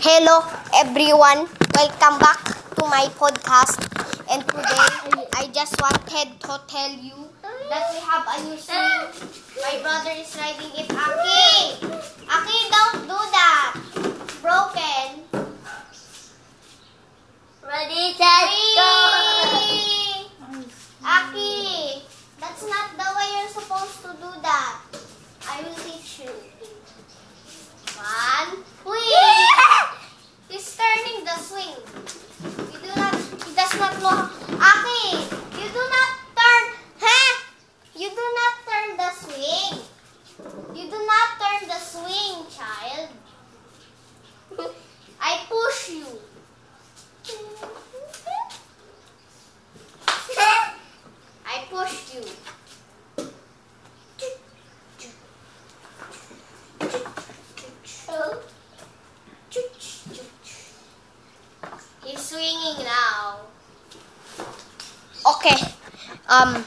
Hello everyone, welcome back to my podcast. And today, I just wanted to tell you that we have a new swing. My brother is riding it. Aki! Know. Aki, you do not turn, huh? You do not turn the swing. You do not turn the swing, child. I push you. I pushed you. He's swinging now. Okay. Um.